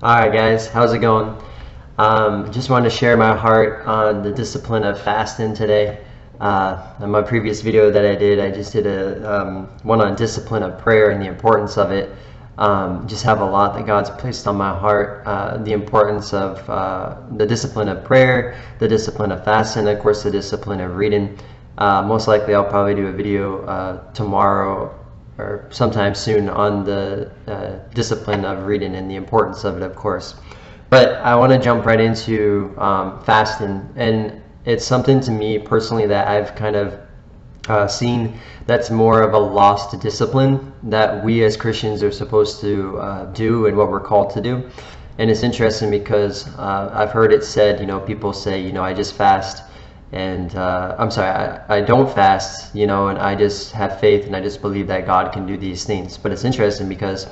Alright guys, how's it going? Um, just wanted to share my heart on the discipline of fasting today. Uh, in my previous video that I did, I just did a um, one on discipline of prayer and the importance of it. Um, just have a lot that God's placed on my heart. Uh, the importance of uh, the discipline of prayer, the discipline of fasting, of course the discipline of reading. Uh, most likely I'll probably do a video uh, tomorrow or sometime soon on the uh, discipline of reading and the importance of it, of course. But I want to jump right into um, fasting, and it's something to me personally that I've kind of uh, seen that's more of a lost discipline that we as Christians are supposed to uh, do and what we're called to do. And it's interesting because uh, I've heard it said, you know, people say, you know, I just fast and uh, I'm sorry, I, I don't fast, you know, and I just have faith and I just believe that God can do these things. But it's interesting because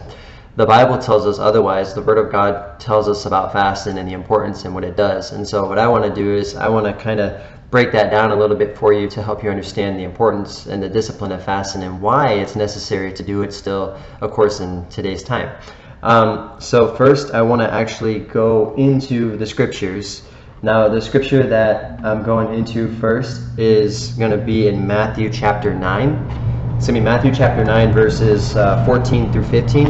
the Bible tells us otherwise. The Word of God tells us about fasting and the importance and what it does. And so, what I want to do is I want to kind of break that down a little bit for you to help you understand the importance and the discipline of fasting and why it's necessary to do it still, of course, in today's time. Um, so, first, I want to actually go into the scriptures now, the scripture that I'm going into first is going to be in Matthew chapter 9. It's going to be Matthew chapter 9, verses uh, 14 through 15.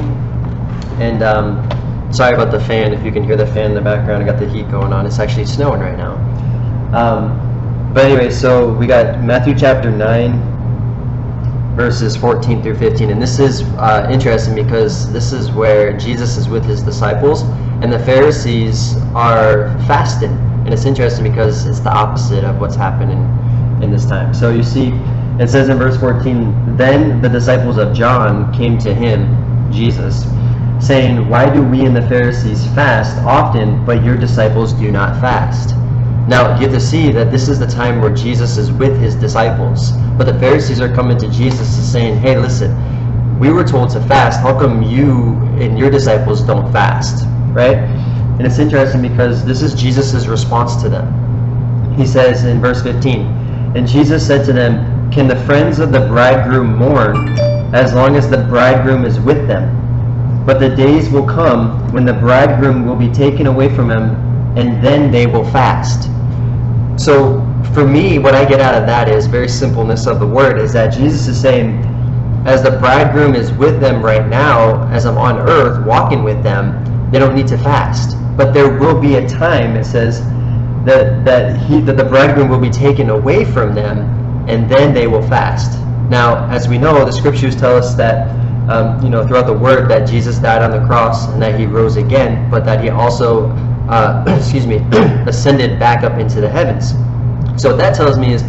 And um, sorry about the fan, if you can hear the fan in the background, I got the heat going on. It's actually snowing right now. Um, but anyway, so we got Matthew chapter 9, verses 14 through 15. And this is uh, interesting because this is where Jesus is with his disciples, and the Pharisees are fasting and it's interesting because it's the opposite of what's happening in this time. So you see, it says in verse 14, Then the disciples of John came to him, Jesus, saying, Why do we and the Pharisees fast often, but your disciples do not fast? Now, you get to see that this is the time where Jesus is with his disciples. But the Pharisees are coming to Jesus and saying, Hey, listen, we were told to fast. How come you and your disciples don't fast? Right? And it's interesting because this is Jesus' response to them. He says in verse 15, And Jesus said to them, Can the friends of the bridegroom mourn as long as the bridegroom is with them? But the days will come when the bridegroom will be taken away from him, and then they will fast. So for me, what I get out of that is very simpleness of the word is that Jesus is saying, as the bridegroom is with them right now, as I'm on earth walking with them, they don't need to fast. But there will be a time, it says, that, that, he, that the bridegroom will be taken away from them, and then they will fast. Now, as we know, the scriptures tell us that, um, you know, throughout the word, that Jesus died on the cross and that he rose again, but that he also, uh, excuse me, ascended back up into the heavens. So what that tells me is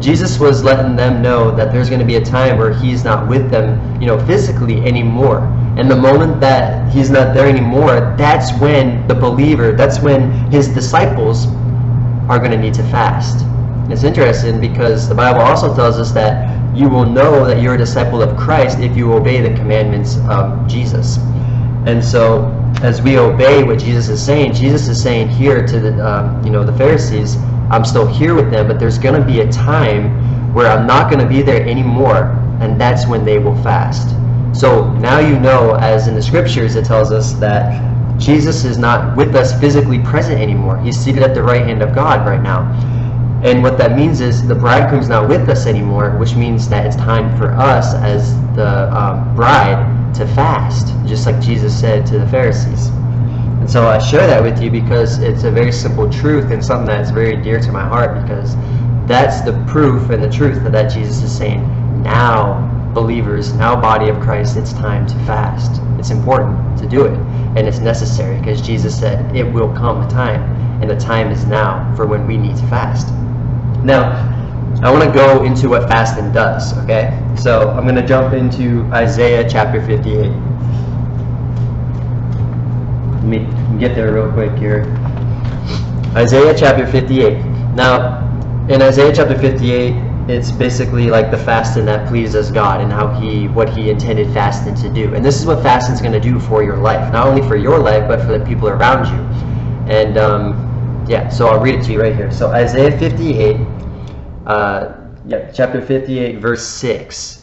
Jesus was letting them know that there's going to be a time where he's not with them, you know, physically anymore. And the moment that he's not there anymore, that's when the believer, that's when his disciples are going to need to fast. It's interesting because the Bible also tells us that you will know that you're a disciple of Christ if you obey the commandments of Jesus. And so, as we obey what Jesus is saying, Jesus is saying here to the, um, you know, the Pharisees, I'm still here with them, but there's going to be a time where I'm not going to be there anymore, and that's when they will fast. So now you know, as in the scriptures, it tells us that Jesus is not with us physically present anymore. He's seated at the right hand of God right now. And what that means is the bridegroom's not with us anymore, which means that it's time for us as the um, bride to fast, just like Jesus said to the Pharisees. And so I share that with you because it's a very simple truth and something that's very dear to my heart because that's the proof and the truth that Jesus is saying now believers, now body of Christ, it's time to fast. It's important to do it, and it's necessary because Jesus said it will come a time, and the time is now for when we need to fast. Now, I want to go into what fasting does, okay? So I'm going to jump into Isaiah chapter 58. Me get there real quick here. Isaiah chapter 58. Now, in Isaiah chapter 58, it's basically like the fasting that pleases God and how he what he intended fasting to do. And this is what fasting is going to do for your life, not only for your life but for the people around you. And um, yeah, so I'll read it to you right here. So Isaiah 58, uh, yeah, chapter 58, verse 6.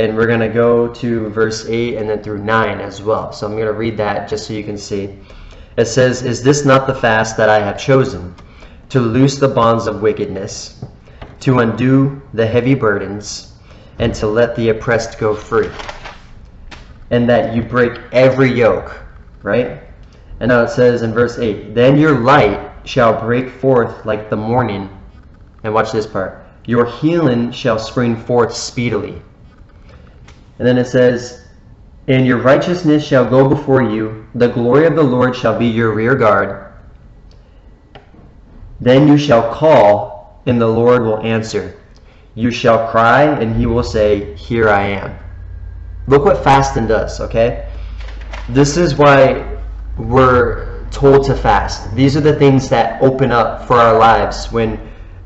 And we're going to go to verse 8 and then through 9 as well. So I'm going to read that just so you can see. It says, Is this not the fast that I have chosen? To loose the bonds of wickedness, to undo the heavy burdens, and to let the oppressed go free. And that you break every yoke, right? And now it says in verse 8, Then your light shall break forth like the morning. And watch this part. Your healing shall spring forth speedily. And then it says, And your righteousness shall go before you. The glory of the Lord shall be your rear guard. Then you shall call, and the Lord will answer. You shall cry, and he will say, Here I am. Look what fasting does, okay? This is why we're told to fast. These are the things that open up for our lives when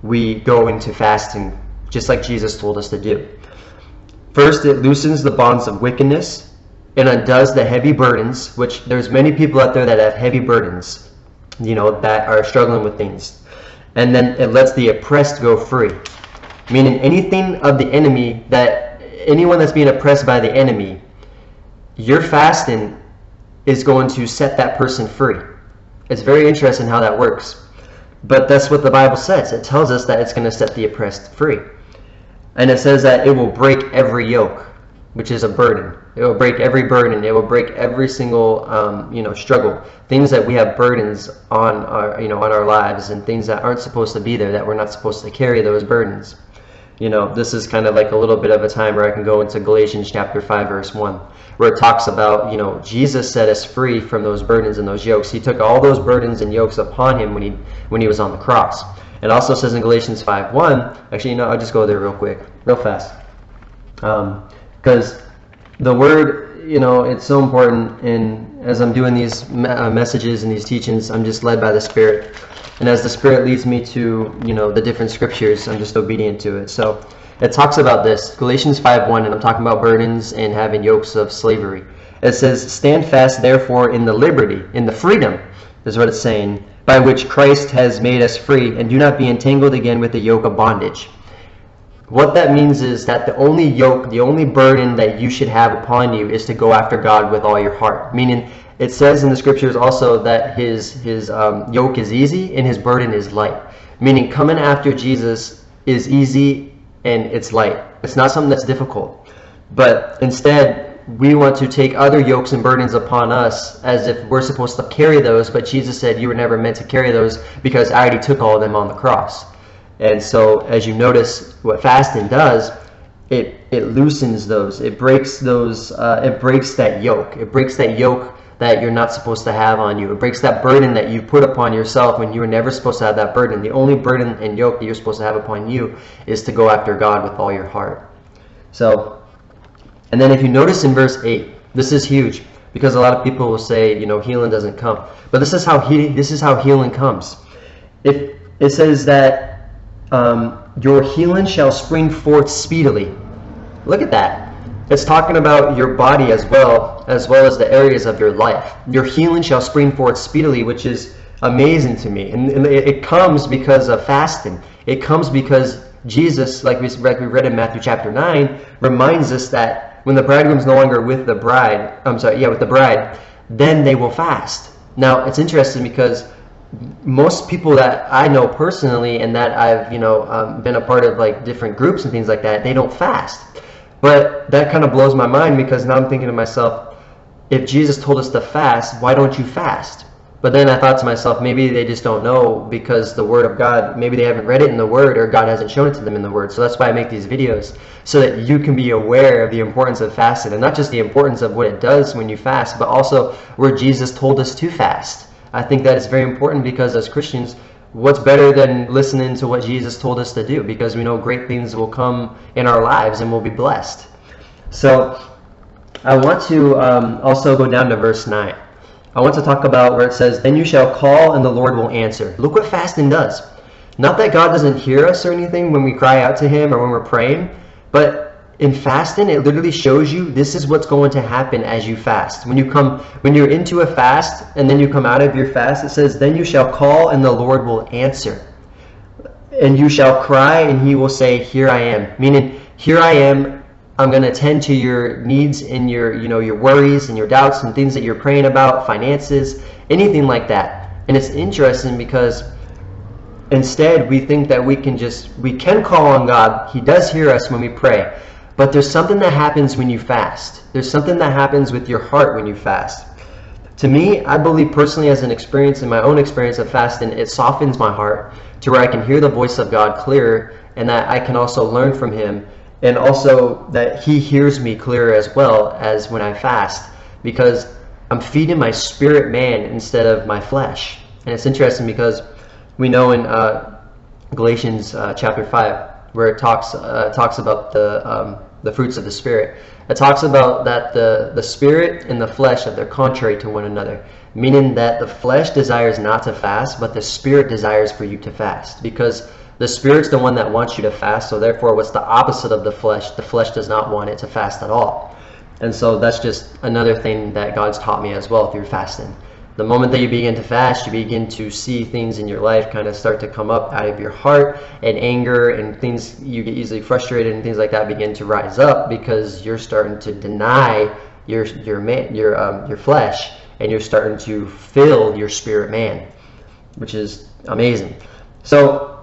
we go into fasting, just like Jesus told us to do. First, it loosens the bonds of wickedness. and undoes the heavy burdens, which there's many people out there that have heavy burdens, you know, that are struggling with things. And then it lets the oppressed go free. Meaning anything of the enemy that anyone that's being oppressed by the enemy, your fasting is going to set that person free. It's very interesting how that works. But that's what the Bible says. It tells us that it's going to set the oppressed free. And it says that it will break every yoke, which is a burden. It will break every burden. It will break every single, um, you know, struggle. Things that we have burdens on our, you know, on our lives, and things that aren't supposed to be there, that we're not supposed to carry those burdens. You know, this is kind of like a little bit of a time where I can go into Galatians chapter five, verse one where it talks about, you know, Jesus set us free from those burdens and those yokes. He took all those burdens and yokes upon him when he when he was on the cross. It also says in Galatians 5:1. Actually, you know, I'll just go there real quick, real fast, because um, the word, you know, it's so important. And as I'm doing these uh, messages and these teachings, I'm just led by the Spirit. And as the Spirit leads me to, you know, the different scriptures, I'm just obedient to it. So it talks about this Galatians 5:1, and I'm talking about burdens and having yokes of slavery. It says, Stand fast, therefore, in the liberty, in the freedom, is what it's saying, by which Christ has made us free, and do not be entangled again with the yoke of bondage. What that means is that the only yoke, the only burden that you should have upon you is to go after God with all your heart. Meaning, it says in the scriptures also that his his um, yoke is easy and his burden is light. Meaning, coming after Jesus is easy and it's light. It's not something that's difficult. But instead, we want to take other yokes and burdens upon us as if we're supposed to carry those, but Jesus said you were never meant to carry those because I already took all of them on the cross. And so, as you notice, what fasting does, it it loosens those. It breaks those. Uh, it breaks that yoke. It breaks that yoke that you're not supposed to have on you. It breaks that burden that you put upon yourself when you were never supposed to have that burden. The only burden and yoke that you're supposed to have upon you is to go after God with all your heart. So, and then if you notice in verse 8, this is huge because a lot of people will say, you know, healing doesn't come. But this is how he, this is how healing comes. If it says that um, your healing shall spring forth speedily. Look at that. It's talking about your body as well, as well as the areas of your life. Your healing shall spring forth speedily, which is amazing to me. And, it comes because of fasting. It comes because Jesus, like we, like we read in Matthew chapter 9, reminds us that when the bridegroom's no longer with the bride, I'm sorry, yeah, with the bride, then they will fast. Now, it's interesting because most people that I know personally and that I've, you know, um, been a part of like different groups and things like that, they don't fast. But that kind of blows my mind because now I'm thinking to myself, if Jesus told us to fast, why don't you fast? But then I thought to myself, maybe they just don't know because the Word of God, maybe they haven't read it in the Word or God hasn't shown it to them in the Word. So that's why I make these videos, so that you can be aware of the importance of fasting and not just the importance of what it does when you fast, but also where Jesus told us to fast. I think that is very important because as Christians, what's better than listening to what Jesus told us to do because we know great things will come in our lives and we'll be blessed. So I want to um, also go down to verse 9. I want to talk about where it says, Then you shall call and the Lord will answer. Look what fasting does. Not that God doesn't hear us or anything when we cry out to Him or when we're praying, but in fasting it literally shows you this is what's going to happen as you fast when you come when you're into a fast and then you come out of your fast it says then you shall call and the lord will answer and you shall cry and he will say here i am meaning here i am I'm going to tend to your needs and your, you know, your worries and your doubts and things that you're praying about, finances, anything like that. And it's interesting because instead we think that we can just we can call on God. He does hear us when we pray. But there's something that happens when you fast. There's something that happens with your heart when you fast. To me, I believe personally as an experience in my own experience of fasting, it softens my heart to where I can hear the voice of God clearer and that I can also learn from him and also that he hears me clearer as well as when I fast because I'm feeding my spirit man instead of my flesh. And it's interesting because we know in uh, Galatians uh, chapter 5 where it talks uh, talks about the um, the fruits of the spirit. It talks about that the the spirit and the flesh that they're contrary to one another, meaning that the flesh desires not to fast, but the spirit desires for you to fast because the spirit's the one that wants you to fast. So therefore, what's the opposite of the flesh? The flesh does not want it to fast at all. And so that's just another thing that God's taught me as well through fasting the moment that you begin to fast, you begin to see things in your life kind of start to come up out of your heart, and anger and things you get easily frustrated and things like that begin to rise up because you're starting to deny your your man your um, your flesh, and you're starting to fill your spirit man, which is amazing. So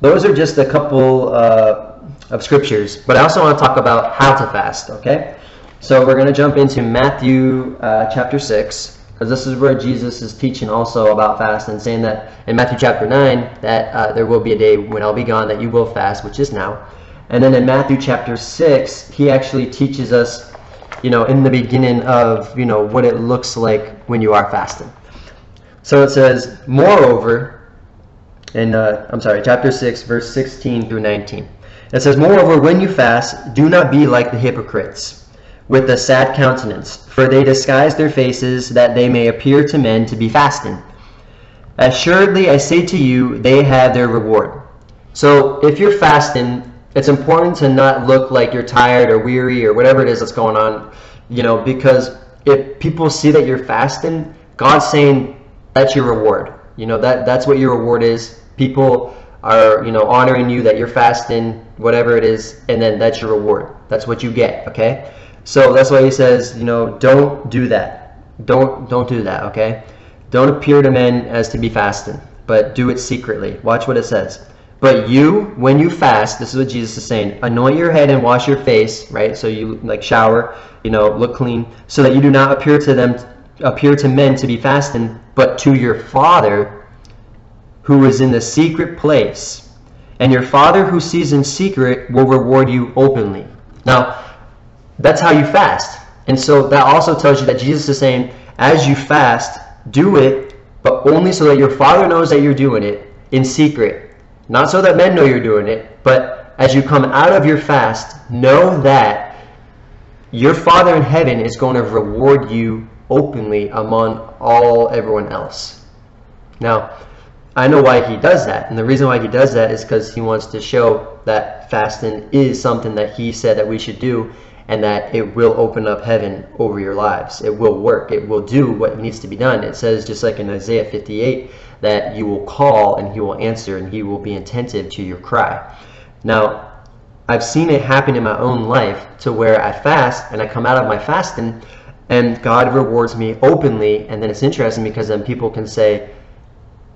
those are just a couple uh, of scriptures, but I also want to talk about how to fast. Okay, so we're going to jump into Matthew uh, chapter six because this is where Jesus is teaching also about fasting, saying that in Matthew chapter 9 that uh, there will be a day when I'll be gone that you will fast, which is now. And then in Matthew chapter 6, he actually teaches us, you know, in the beginning of, you know, what it looks like when you are fasting. So it says, moreover, in, uh, I'm sorry, chapter 6, verse 16 through 19. It says, Moreover, when you fast, do not be like the hypocrites with a sad countenance, for they disguise their faces that they may appear to men to be fasting. Assuredly, I say to you, they have their reward. So if you're fasting, it's important to not look like you're tired or weary or whatever it is that's going on, you know, because if people see that you're fasting, God's saying that's your reward. You know, that that's what your reward is. People are, you know, honoring you that you're fasting, whatever it is, and then that's your reward. That's what you get, okay? So that's why he says, you know, don't do that. Don't don't do that, okay? Don't appear to men as to be fasting, but do it secretly. Watch what it says. But you, when you fast, this is what Jesus is saying, anoint your head and wash your face, right? So you like shower, you know, look clean, so that you do not appear to them appear to men to be fasting, but to your Father who is in the secret place. And your Father who sees in secret will reward you openly. Now, that's how you fast. And so that also tells you that Jesus is saying, as you fast, do it, but only so that your Father knows that you're doing it in secret. Not so that men know you're doing it, but as you come out of your fast, know that your Father in heaven is going to reward you openly among all everyone else. Now, I know why he does that. And the reason why he does that is because he wants to show that fasting is something that he said that we should do and that it will open up heaven over your lives. It will work. It will do what needs to be done. It says, just like in Isaiah 58, that you will call and he will answer and he will be attentive to your cry. Now, I've seen it happen in my own life to where I fast and I come out of my fasting and God rewards me openly. And then it's interesting because then people can say,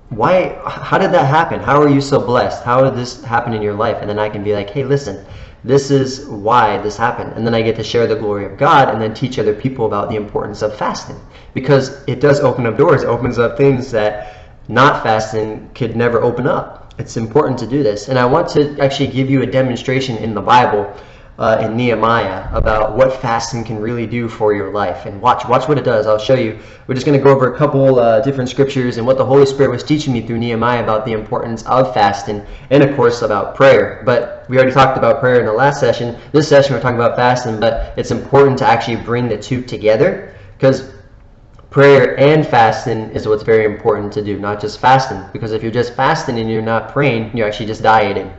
why, how did that happen? How are you so blessed? How did this happen in your life? And then I can be like, hey, listen, this is why this happened. And then I get to share the glory of God and then teach other people about the importance of fasting because it does open up doors. It opens up things that not fasting could never open up. It's important to do this. And I want to actually give you a demonstration in the Bible uh, in Nehemiah about what fasting can really do for your life. And watch, watch what it does. I'll show you. We're just going to go over a couple uh, different scriptures and what the Holy Spirit was teaching me through Nehemiah about the importance of fasting and, of course, about prayer. But we already talked about prayer in the last session. This session, we're talking about fasting, but it's important to actually bring the two together because prayer and fasting is what's very important to do, not just fasting. Because if you're just fasting and you're not praying, you're actually just dieting.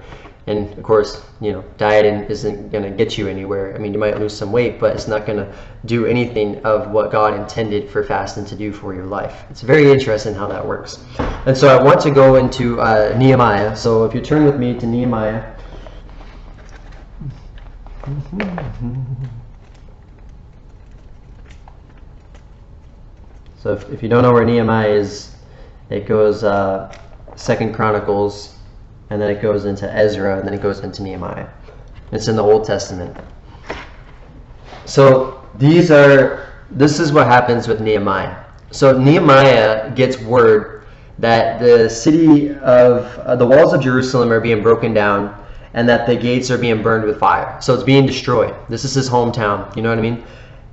And of course, you know, dieting isn't going to get you anywhere. I mean, you might lose some weight, but it's not going to do anything of what God intended for fasting to do for your life. It's very interesting how that works. And so I want to go into uh, Nehemiah. So if you turn with me to Nehemiah. So if, if you don't know where Nehemiah is, it goes uh, Second Chronicles, and then it goes into Ezra, and then it goes into Nehemiah. It's in the Old Testament. So these are this is what happens with Nehemiah. So Nehemiah gets word that the city of uh, the walls of Jerusalem are being broken down and that the gates are being burned with fire. So it's being destroyed. This is his hometown. You know what I mean?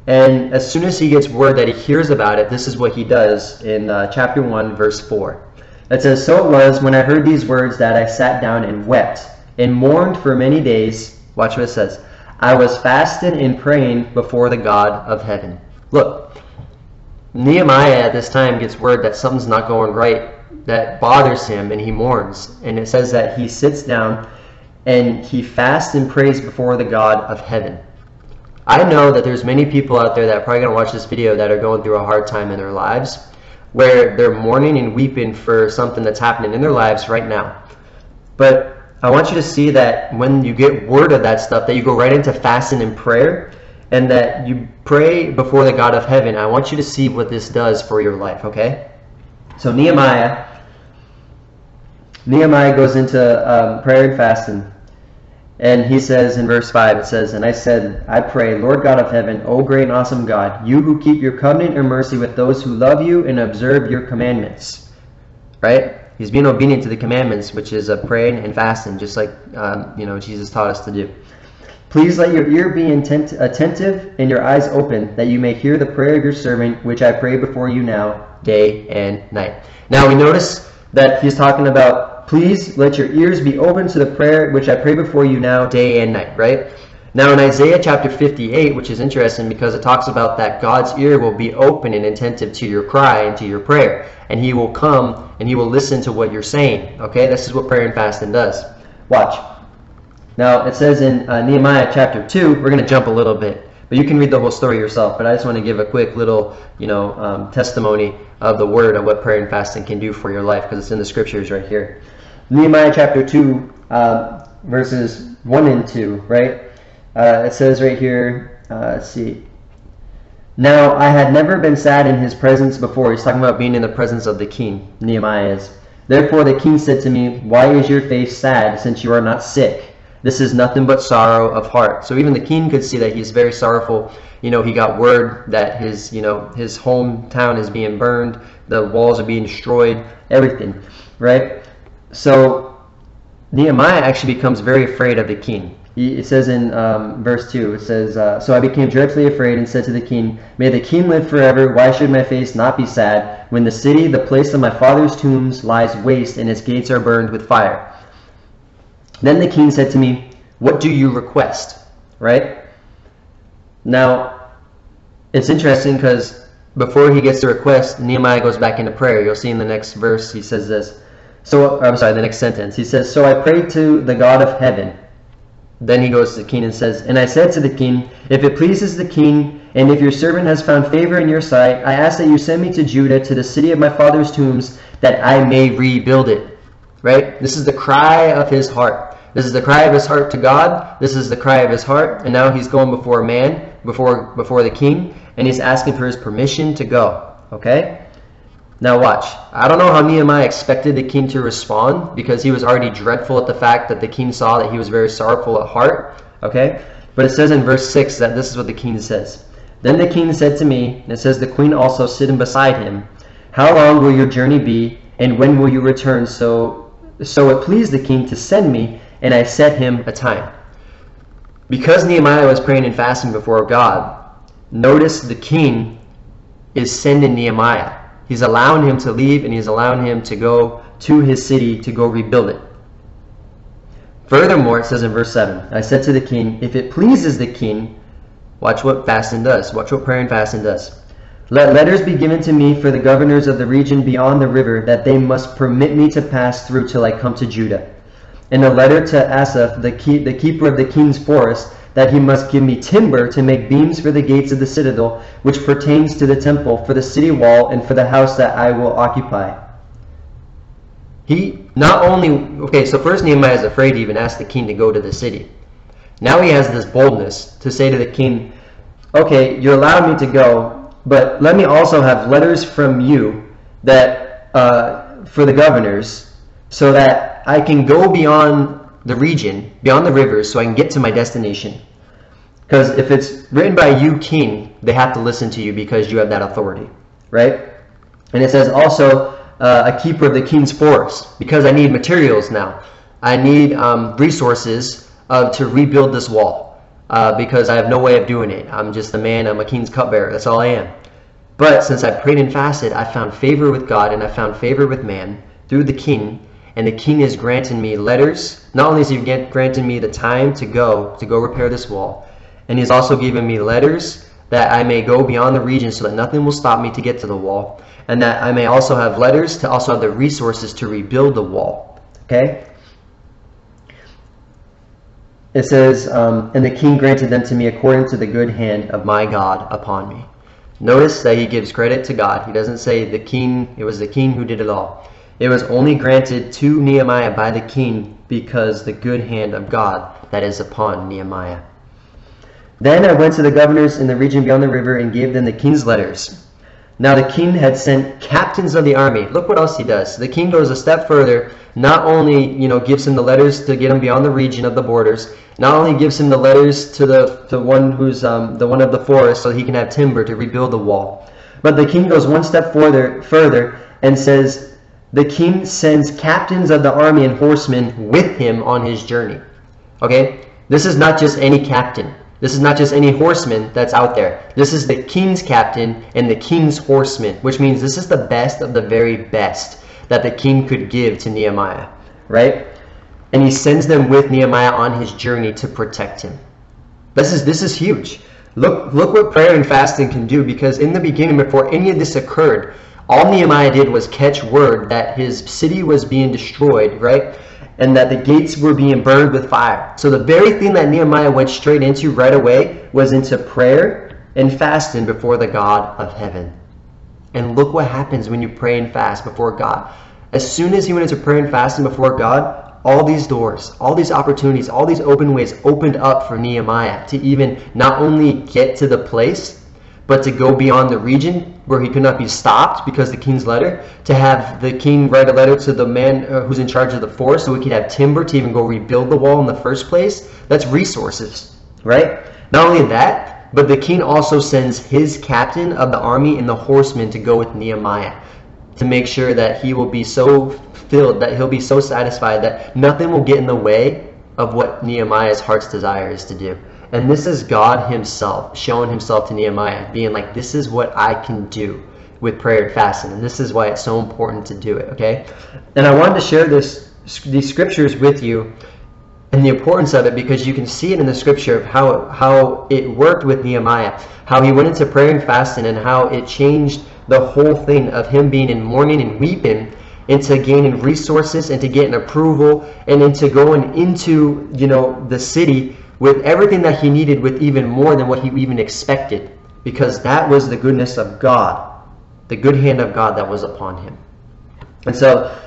And as soon as he gets word that he hears about it, this is what he does in uh, chapter 1, verse 4. It says, So it was when I heard these words that I sat down and wept and mourned for many days. Watch what it says. I was fasting and praying before the God of heaven. Look, Nehemiah at this time gets word that something's not going right, that bothers him, and he mourns. And it says that he sits down and he fasts and prays before the God of heaven. I know that there's many people out there that are probably going to watch this video that are going through a hard time in their lives where they're mourning and weeping for something that's happening in their lives right now. But I want you to see that when you get word of that stuff, that you go right into fasting and prayer and that you pray before the God of heaven. I want you to see what this does for your life, okay? So Nehemiah, Nehemiah goes into um, prayer and fasting. And he says in verse 5, it says, And I said, I pray, Lord God of heaven, O great and awesome God, you who keep your covenant and mercy with those who love you and observe your commandments. Right? He's being obedient to the commandments, which is a praying and fasting, just like um, you know Jesus taught us to do. Please let your ear be intent, attentive and your eyes open, that you may hear the prayer of your servant, which I pray before you now, day and night. Now we notice that he's talking about, please let your ears be open to the prayer which I pray before you now, day and night, right? Now in Isaiah chapter 58, which is interesting because it talks about that God's ear will be open and attentive to your cry and to your prayer, and he will come and he will listen to what you're saying. Okay, this is what prayer and fasting does. Watch. Now, it says in uh, Nehemiah chapter 2, we're going to jump a little bit, but you can read the whole story yourself. But I just want to give a quick little, you know, um, testimony of the word of what prayer and fasting can do for your life because it's in the scriptures right here. Nehemiah chapter 2, uh, verses 1 and 2, right? Uh, it says right here, uh, let's see. Now, I had never been sad in his presence before. He's talking about being in the presence of the king, Nehemiah is. Therefore the king said to me, Why is your face sad, since you are not sick? This is nothing but sorrow of heart. So even the king could see that he's very sorrowful. You know, he got word that his, you know, his hometown is being burned, the walls are being destroyed, everything, right? So Nehemiah actually becomes very afraid of the king. It says in um, verse 2, it says, uh, So I became dreadfully afraid and said to the king, May the king live forever. Why should my face not be sad when the city, the place of my father's tombs, lies waste and its gates are burned with fire? Then the king said to me, What do you request? Right? Now, it's interesting because before he gets the request, Nehemiah goes back into prayer. You'll see in the next verse, he says this. So, I'm sorry, the next sentence. He says, So I prayed to the God of heaven. Then he goes to the king and says, And I said to the king, If it pleases the king, and if your servant has found favor in your sight, I ask that you send me to Judah, to the city of my father's tombs, that I may rebuild it. Right? This is the cry of his heart. This is the cry of his heart to God. This is the cry of his heart. And now he's going before a man, before, before the king, and he's asking for his permission to go. Okay? Now watch. I don't know how Nehemiah expected the king to respond because he was already dreadful at the fact that the king saw that he was very sorrowful at heart. Okay? But it says in verse 6 that this is what the king says. Then the king said to me, and it says the queen also sitting beside him, How long will your journey be, and when will you return? So, so it pleased the king to send me, and I set him a time. Because Nehemiah was praying and fasting before God, notice the king is sending Nehemiah. He's allowing him to leave and he's allowing him to go to his city to go rebuild it. Furthermore, it says in verse 7, I said to the king, If it pleases the king, watch what fasting does. Watch what prayer and fasting does. Let letters be given to me for the governors of the region beyond the river, that they must permit me to pass through till I come to Judah. And a letter to Asaph, the, keep, the keeper of the king's forest, that he must give me timber to make beams for the gates of the citadel, which pertains to the temple, for the city wall, and for the house that I will occupy. He not only, okay, so first Nehemiah is afraid to even ask the king to go to the city. Now he has this boldness to say to the king, okay, you allowed me to go, but let me also have letters from you that uh, for the governors so that I can go beyond the region, beyond the rivers, so I can get to my destination. Because if it's written by you, king, they have to listen to you because you have that authority, right? And it says also uh, a keeper of the king's forest because I need materials now. I need um, resources uh, to rebuild this wall uh, because I have no way of doing it. I'm just a man. I'm a king's cupbearer. That's all I am. But since I prayed and fasted, I found favor with God and I found favor with man through the king. And the king has granted me letters. Not only has he granted me the time to go to go repair this wall, and he's also given me letters that I may go beyond the region so that nothing will stop me to get to the wall, and that I may also have letters to also have the resources to rebuild the wall. Okay? It says, um, And the king granted them to me according to the good hand of my God upon me. Notice that he gives credit to God. He doesn't say the king, it was the king who did it all. It was only granted to Nehemiah by the king because the good hand of God that is upon Nehemiah. Then I went to the governors in the region beyond the river and gave them the king's letters. Now the king had sent captains of the army. Look what else he does. The king goes a step further. Not only, you know, gives him the letters to get him beyond the region of the borders. Not only gives him the letters to the the one who's um, the one of the forest, so he can have timber to rebuild the wall. But the king goes one step further, further, and says, the king sends captains of the army and horsemen with him on his journey. Okay, this is not just any captain. This is not just any horseman that's out there. This is the king's captain and the king's horseman, which means this is the best of the very best that the king could give to Nehemiah, right? And he sends them with Nehemiah on his journey to protect him. This is this is huge. Look look what prayer and fasting can do because in the beginning before any of this occurred, all Nehemiah did was catch word that his city was being destroyed, right? and that the gates were being burned with fire. So the very thing that Nehemiah went straight into right away was into prayer and fasting before the God of heaven. And look what happens when you pray and fast before God. As soon as he went into prayer and fasting before God, all these doors, all these opportunities, all these open ways opened up for Nehemiah to even not only get to the place, but to go beyond the region where he could not be stopped because the king's letter, to have the king write a letter to the man uh, who's in charge of the forest so we could have timber to even go rebuild the wall in the first place. That's resources, right? Not only that, but the king also sends his captain of the army and the horsemen to go with Nehemiah to make sure that he will be so filled, that he'll be so satisfied that nothing will get in the way of what Nehemiah's heart's desire is to do. And this is God Himself showing Himself to Nehemiah, being like, this is what I can do with prayer and fasting. And this is why it's so important to do it, okay? And I wanted to share this these scriptures with you and the importance of it because you can see it in the scripture of how, how it worked with Nehemiah, how he went into prayer and fasting and how it changed the whole thing of him being in mourning and weeping into gaining resources, and into getting approval, and into going into, you know, the city with everything that he needed with even more than what he even expected because that was the goodness of God, the good hand of God that was upon him. And so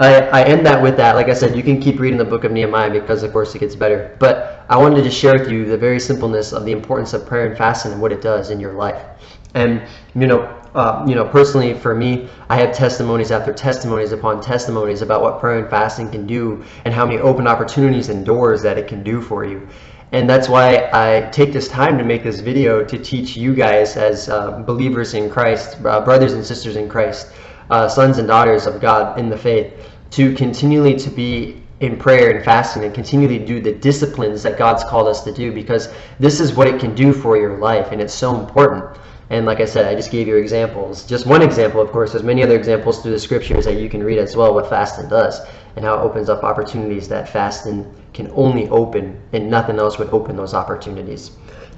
I, I end that with that. Like I said, you can keep reading the book of Nehemiah because, of course, it gets better. But I wanted to share with you the very simpleness of the importance of prayer and fasting and what it does in your life. And, you know, uh, you know, personally for me, I have testimonies after testimonies upon testimonies about what prayer and fasting can do and how many open opportunities and doors that it can do for you. And that's why I take this time to make this video to teach you guys as uh, believers in Christ, uh, brothers and sisters in Christ, uh, sons and daughters of God in the faith, to continually to be in prayer and fasting and continually do the disciplines that God's called us to do because this is what it can do for your life and it's so important. And like I said, I just gave you examples. Just one example, of course, there's many other examples through the scriptures that you can read as well what fasting does and how it opens up opportunities that fasting can only open and nothing else would open those opportunities.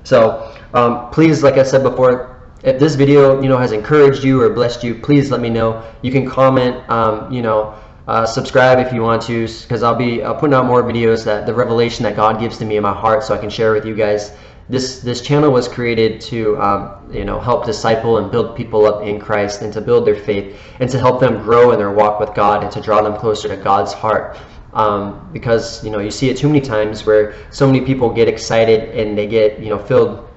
So um, please, like I said before, if this video you know has encouraged you or blessed you, please let me know. You can comment, um, you know, uh, subscribe if you want to, because I'll be uh, putting out more videos that the revelation that God gives to me in my heart, so I can share with you guys this this channel was created to um, you know help disciple and build people up in Christ and to build their faith and to help them grow in their walk with God and to draw them closer to God's heart. Um, because you know you see it too many times where so many people get excited and they get you know filled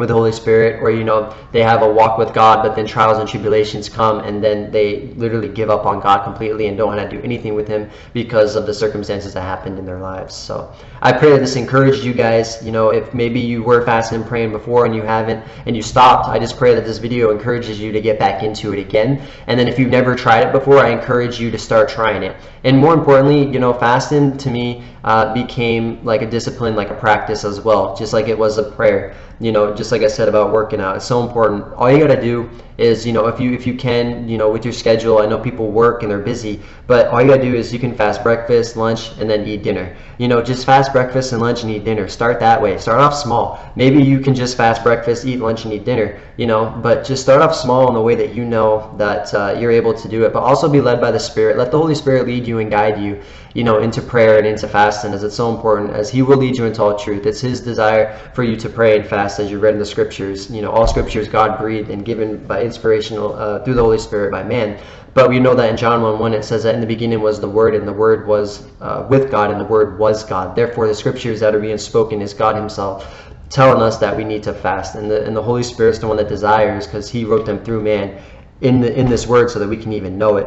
with the Holy Spirit, or you know they have a walk with God, but then trials and tribulations come, and then they literally give up on God completely and don't want to do anything with Him because of the circumstances that happened in their lives. So I pray that this encouraged you guys. You know, if maybe you were fasting and praying before and you haven't, and you stopped, I just pray that this video encourages you to get back into it again. And then if you've never tried it before, I encourage you to start trying it. And more importantly, you know, fasting to me uh, became like a discipline, like a practice as well, just like it was a prayer. You know, just like I said about working out, it's so important. All you gotta do is, you know, if you if you can, you know, with your schedule. I know people work and they're busy, but all you gotta do is you can fast breakfast, lunch, and then eat dinner. You know, just fast breakfast and lunch and eat dinner. Start that way. Start off small. Maybe you can just fast breakfast, eat lunch, and eat dinner. You know, but just start off small in the way that you know that uh, you're able to do it. But also be led by the Spirit. Let the Holy Spirit lead you and guide you you know, into prayer and into fasting as it's so important as he will lead you into all truth. It's his desire for you to pray and fast as you read in the scriptures. You know, all scriptures God breathed and given by inspirational uh, through the Holy Spirit by man. But we know that in John 1 1 it says that in the beginning was the Word, and the Word was uh, with God, and the Word was God. Therefore, the scriptures that are being spoken is God Himself telling us that we need to fast. And the, and the Holy Spirit is the one that desires because He wrote them through man in, the, in this Word so that we can even know it.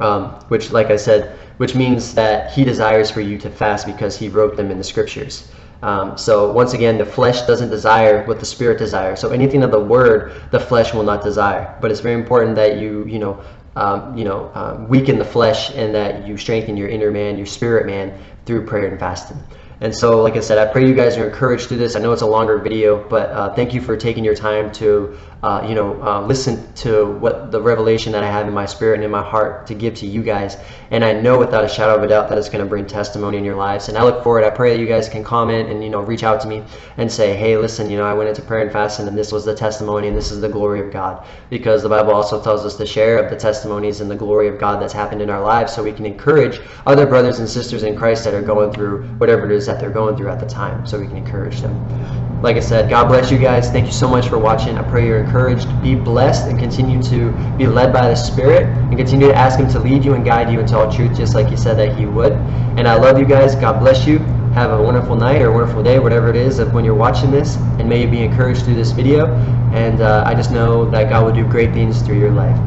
Um, which, like I said, which means that he desires for you to fast because he wrote them in the scriptures. Um, so once again, the flesh doesn't desire what the spirit desires. So anything of the word, the flesh will not desire. But it's very important that you, you know, um, you know, um, weaken the flesh and that you strengthen your inner man, your spirit man through prayer and fasting. And so, like I said, I pray you guys are encouraged through this. I know it's a longer video, but uh, thank you for taking your time to, uh, you know, uh, listen to what the revelation that I have in my spirit and in my heart to give to you guys. And I know without a shadow of a doubt that it's going to bring testimony in your lives. And I look forward. I pray that you guys can comment and you know reach out to me and say, hey, listen, you know, I went into prayer and fasting, and this was the testimony, and this is the glory of God. Because the Bible also tells us to share of the testimonies and the glory of God that's happened in our lives, so we can encourage other brothers and sisters in Christ that are going through whatever it is that they're going through at the time so we can encourage them. Like I said, God bless you guys. Thank you so much for watching. I pray you're encouraged. Be blessed and continue to be led by the Spirit and continue to ask Him to lead you and guide you into all truth just like He said that He would. And I love you guys. God bless you. Have a wonderful night or a wonderful day, whatever it is of when you're watching this. And may you be encouraged through this video. And uh, I just know that God will do great things through your life.